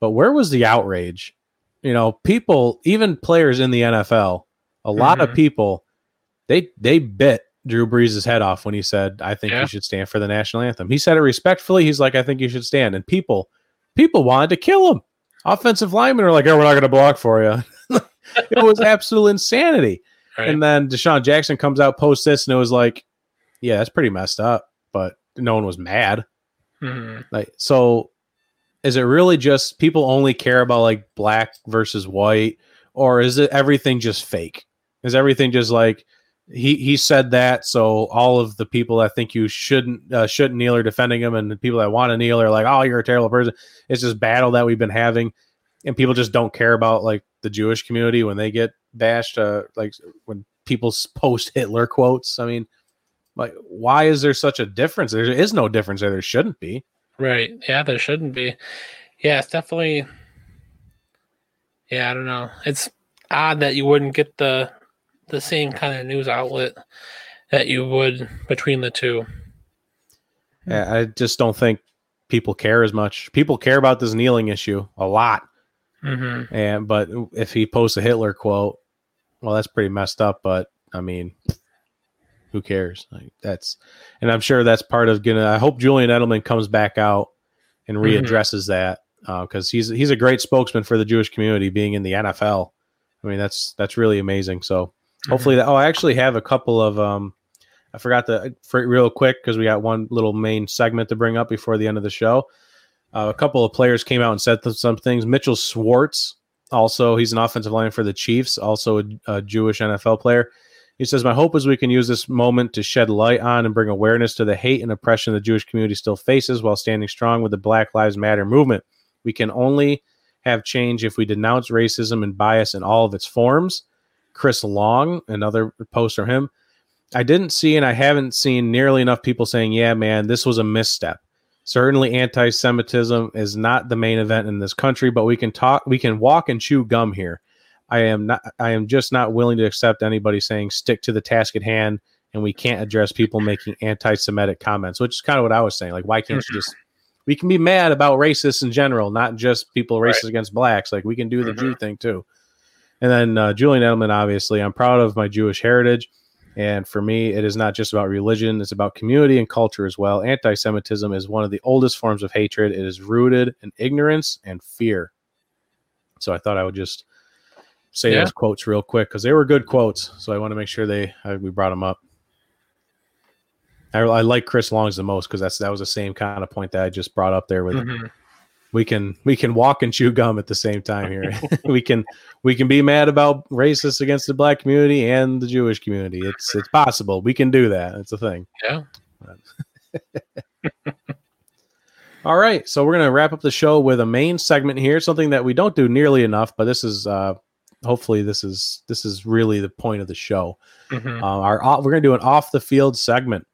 but where was the outrage? You know, people, even players in the NFL, a lot of
Mhm.
people, they they bit Drew Brees' head off when he said, "I think
Yeah.
you should stand for the national anthem." He said it respectfully. He's like, "I think you should stand," and people, people wanted to kill him. Offensive linemen are like, "Oh, we're not going to block for you." It was absolute insanity.
right.
And then DeSean Jackson comes out, posts this, and it was like, yeah, that's pretty messed up. But no one was mad.
Mhm.
Like, so is it really just people only care about like black versus white, or is it everything just fake? Is everything just like he he said that, so all of the people that think you shouldn't uh, shouldn't kneel are defending him, and the people that want to kneel are like, oh, you're a terrible person. It's this battle that we've been having, and people just don't care about like the Jewish community when they get bashed. Uh, like when people post Hitler quotes. I mean, like, why is there such a difference? There is no difference there. There shouldn't be.
Right. Yeah, there shouldn't be. Yeah, it's definitely. Yeah, I don't know. It's odd that you wouldn't get the the same kind of news outlet that you would between the two.
Yeah, I just don't think people care as much. People care about this kneeling issue a lot,
hmm
and but if he posts a Hitler quote, well, that's pretty messed up. But I mean, who cares? Like that's, and I'm sure that's part of gonna. I hope Julian Edelman comes back out and
Mhm.
readdresses that because he's he's a great spokesman for the Jewish community, being in the NFL. I mean, that's that's really amazing. So hopefully that oh i actually have a couple of um i forgot to for real quick because we got one little main segment to bring up before the end of the show uh, a couple of players came out and said some things mitchell Schwartz Also, he's an offensive line for the Chiefs, also a, a Jewish NFL player. He says, My hope is we can use this moment to shed light on and bring awareness to the hate and oppression the Jewish community still faces while standing strong with the Black Lives Matter movement. We can only have change if we denounce racism and bias in all of its forms. Chris Long, another post from him. I didn't see and I haven't seen nearly enough people saying, yeah, man, this was a misstep. Certainly anti Semitism is not the main event in this country, but we can talk we can walk and chew gum here. I am not I am just not willing to accept anybody saying stick to the task at hand and we can't address people making anti Semitic comments, which is kind of what I was saying. Like, why can't you just we can be mad about racists in general, not just people racist right. against blacks. Like we can do the mm-hmm. Jew thing too. And then uh, Julian Edelman, obviously, I'm proud of my Jewish heritage. And for me, it is not just about religion, it's about community and culture as well. Anti Semitism is one of the oldest forms of hatred. It is rooted in ignorance and fear. So I thought I would just say yeah. those quotes real quick because they were good quotes. So I want to make sure they uh, we brought them up. I, I like Chris Long's the most because that's that was the same kind of point that I just brought up there with mm-hmm we can we can walk and chew gum at the same time here. we can we can be mad about racists against the black community and the Jewish community. It's it's possible. We can do that. It's a thing.
Yeah.
All right, so we're gonna wrap up the show with a main segment here, something that we don't do nearly enough, but this is uh, hopefully this is this is really the point of the show. Mm-hmm. Uh, our we're gonna do an off the field segment.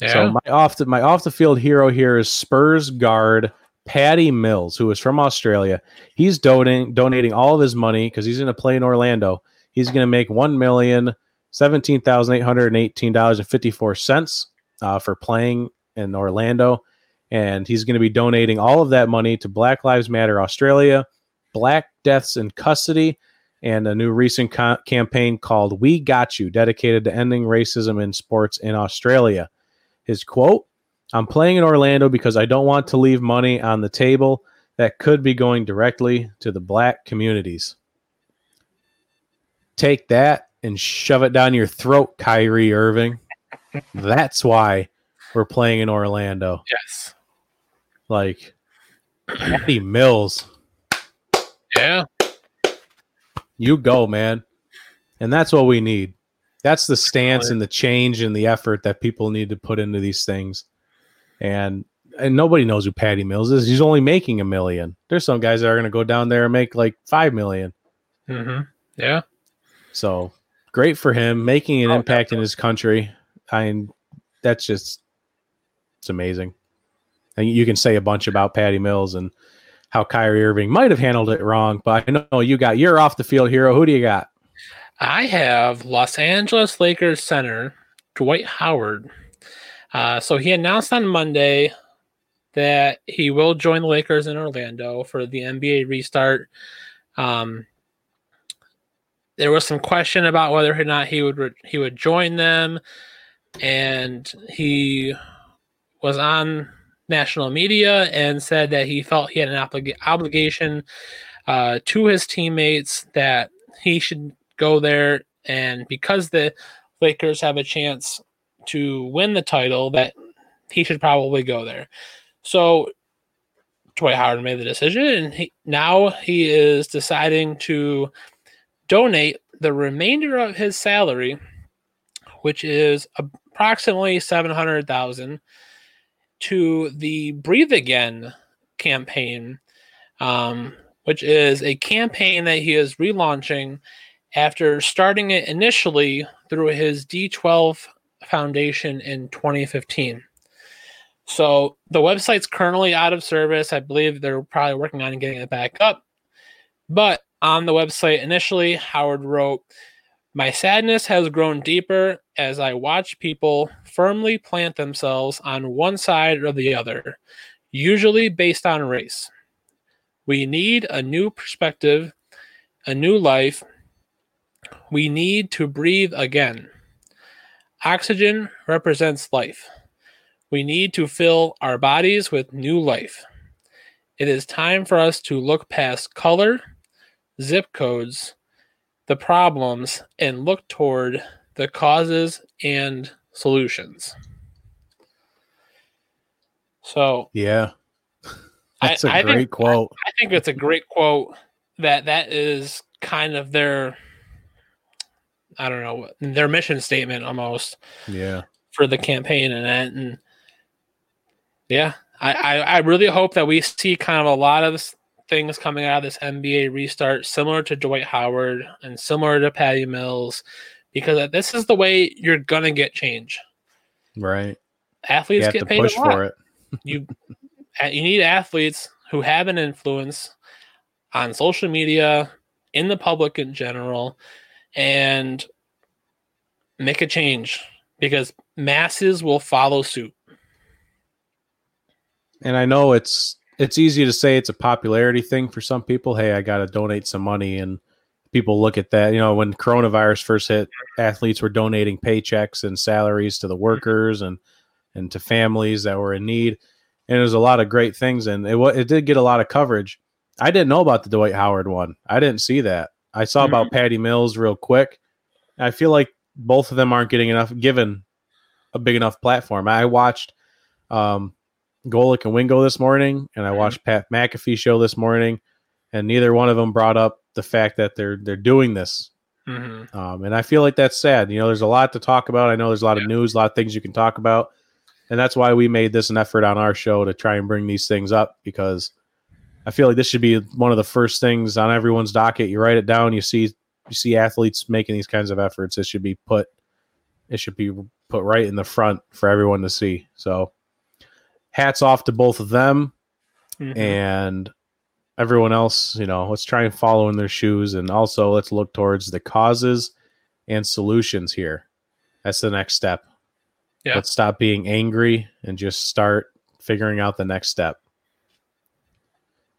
Yeah. So my off the my off the field hero here is Spurs guard Patty Mills, who is from Australia. He's donating donating all of his money because he's going to play in Orlando. He's going to make one million seventeen thousand eight hundred and eighteen dollars and fifty four cents uh, for playing in Orlando, and he's going to be donating all of that money to Black Lives Matter Australia, Black Deaths in Custody, and a new recent co- campaign called "We Got You," dedicated to ending racism in sports in Australia. His quote I'm playing in Orlando because I don't want to leave money on the table that could be going directly to the black communities. Take that and shove it down your throat, Kyrie Irving. That's why we're playing in Orlando.
Yes.
Like Patty Mills.
Yeah.
You go, man. And that's what we need. That's the stance and the change and the effort that people need to put into these things and and nobody knows who Patty Mills is. He's only making a million. There's some guys that are going to go down there and make like five million.
Mm-hmm. Yeah.
So great for him making an oh, impact definitely. in his country. I mean, that's just it's amazing. And you can say a bunch about Patty Mills and how Kyrie Irving might have handled it wrong, but I know you got your off the field hero. Who do you got?
I have Los Angeles Lakers center Dwight Howard uh, so he announced on Monday that he will join the Lakers in Orlando for the NBA restart. Um, there was some question about whether or not he would re- he would join them, and he was on national media and said that he felt he had an oblig- obligation uh, to his teammates that he should go there, and because the Lakers have a chance to win the title that he should probably go there. So Dwight Howard made the decision, and he, now he is deciding to donate the remainder of his salary, which is approximately seven hundred thousand, to the Breathe Again campaign, um, which is a campaign that he is relaunching after starting it initially through his D12 Foundation in 2015. So the website's currently out of service. I believe they're probably working on getting it back up. But on the website initially, Howard wrote, My sadness has grown deeper as I watch people firmly plant themselves on one side or the other, usually based on race. We need a new perspective, a new life. We need to breathe again. Oxygen represents life. We need to fill our bodies with new life. It is time for us to look past color, zip codes, the problems, and look toward the causes and solutions. So,
yeah, that's I, a I great
think,
quote.
I, I think it's a great quote. that that is kind of their I don't know their mission statement almost.
Yeah.
For the campaign and that, and yeah, I, I I really hope that we see kind of a lot of things coming out of this NBA restart, similar to Dwight Howard and similar to Patty Mills, because this is the way you're gonna get change.
Right.
Athletes get paid a lot. for it. you you need athletes who have an influence on social media, in the public in general, and make a change because masses will follow suit.
And I know it's it's easy to say it's a popularity thing for some people. Hey, I got to donate some money and people look at that. You know, when coronavirus first hit, athletes were donating paychecks and salaries to the workers and and to families that were in need. And there's a lot of great things, and it it did get a lot of coverage. I didn't know about the Dwight Howard one. I didn't see that. I saw mm-hmm. about Patty Mills real quick. I feel like both of them aren't getting enough given a big enough platform. I watched um, Golic and Wingo this morning, and I mm-hmm. watched Pat McAfee show this morning, and neither one of them brought up the fact that they're they're doing this. Mm-hmm. Um, and I feel like that's sad. You know, there's a lot to talk about. I know there's a lot yeah. of news, a lot of things you can talk about, and that's why we made this an effort on our show to try and bring these things up because I feel like this should be one of the first things on everyone's docket. You write it down, you see you see athletes making these kinds of efforts. It should be put it should be put right in the front for everyone to see. So hats off to both of them mm-hmm. and everyone else. You know, let's try and follow in their shoes, and also let's look towards the causes and solutions here. That's the next step. Yeah. Let's stop being angry and just start figuring out the next step.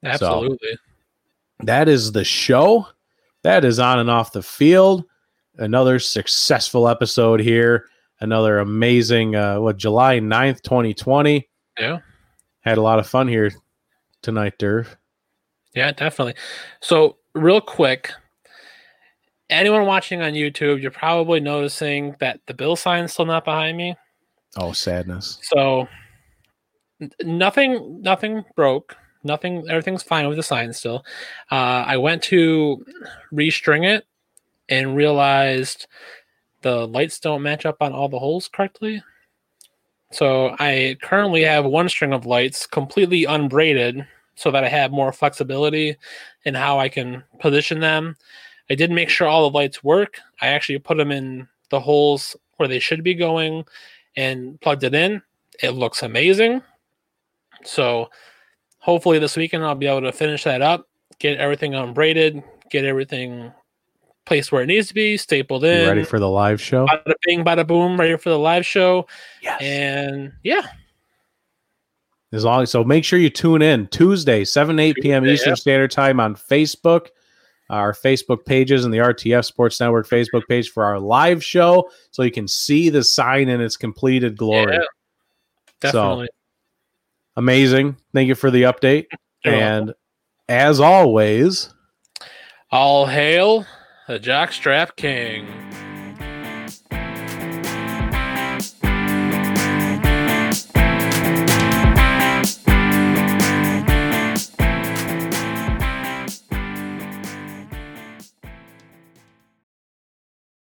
Absolutely. So,
that is the show. That is on and off the field. Another successful episode here. Another amazing, uh, what, July 9th, 2020.
Yeah.
Had a lot of fun here tonight, Durf.
Yeah, definitely. So, real quick, anyone watching on YouTube, you're probably noticing that the bill sign's still not behind me.
Oh, sadness.
So, nothing, nothing broke nothing everything's fine with the sign still. Uh, i went to restring it and realized the lights don't match up on all the holes correctly. So i currently have one string of lights completely unbraided so that i have more flexibility in how i can position them. I did make sure all the lights work. I actually put them in the holes where they should be going and plugged it in. It looks amazing. So hopefully this weekend I'll be able to finish that up, get everything unbraided, get everything placed where it needs to be, stapled in. You
ready for the live show?
Bada bing, bada boom, ready for the live show. Yes. And yeah.
As long as so make sure you tune in Tuesday, 7 8 p.m. Eastern yep. Standard Time on Facebook, our Facebook pages and the RTF Sports Network Facebook page for our live show so you can see the sign in its completed glory. Yeah,
definitely. So,
amazing. Thank you for the update. You're and welcome. as always,
all hail the Jockstrap King.